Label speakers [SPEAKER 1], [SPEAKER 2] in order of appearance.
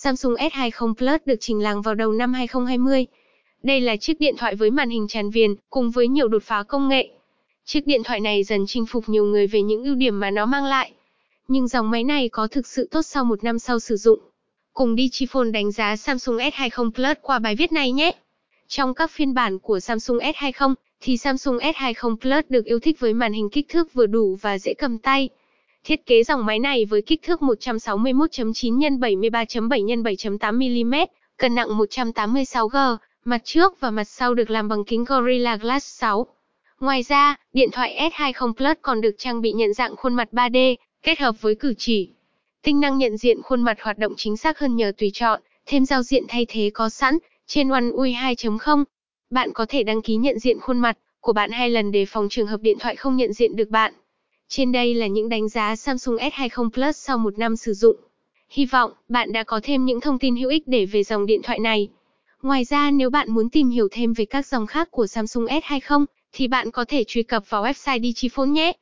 [SPEAKER 1] Samsung S20 Plus được trình làng vào đầu năm 2020. Đây là chiếc điện thoại với màn hình tràn viền, cùng với nhiều đột phá công nghệ. Chiếc điện thoại này dần chinh phục nhiều người về những ưu điểm mà nó mang lại. Nhưng dòng máy này có thực sự tốt sau một năm sau sử dụng? Cùng Digiphone đánh giá Samsung S20 Plus qua bài viết này nhé. Trong các phiên bản của Samsung S20, thì Samsung S20 Plus được yêu thích với màn hình kích thước vừa đủ và dễ cầm tay. Thiết kế dòng máy này với kích thước 161.9 x 73.7 x 7.8 mm, cân nặng 186G, mặt trước và mặt sau được làm bằng kính Gorilla Glass 6. Ngoài ra, điện thoại S20 Plus còn được trang bị nhận dạng khuôn mặt 3D, kết hợp với cử chỉ. Tính năng nhận diện khuôn mặt hoạt động chính xác hơn nhờ tùy chọn, thêm giao diện thay thế có sẵn, trên One UI 2.0. Bạn có thể đăng ký nhận diện khuôn mặt của bạn hai lần để phòng trường hợp điện thoại không nhận diện được bạn. Trên đây là những đánh giá Samsung S20 Plus sau một năm sử dụng. Hy vọng bạn đã có thêm những thông tin hữu ích để về dòng điện thoại này. Ngoài ra, nếu bạn muốn tìm hiểu thêm về các dòng khác của Samsung S20 thì bạn có thể truy cập vào website Digiphone nhé.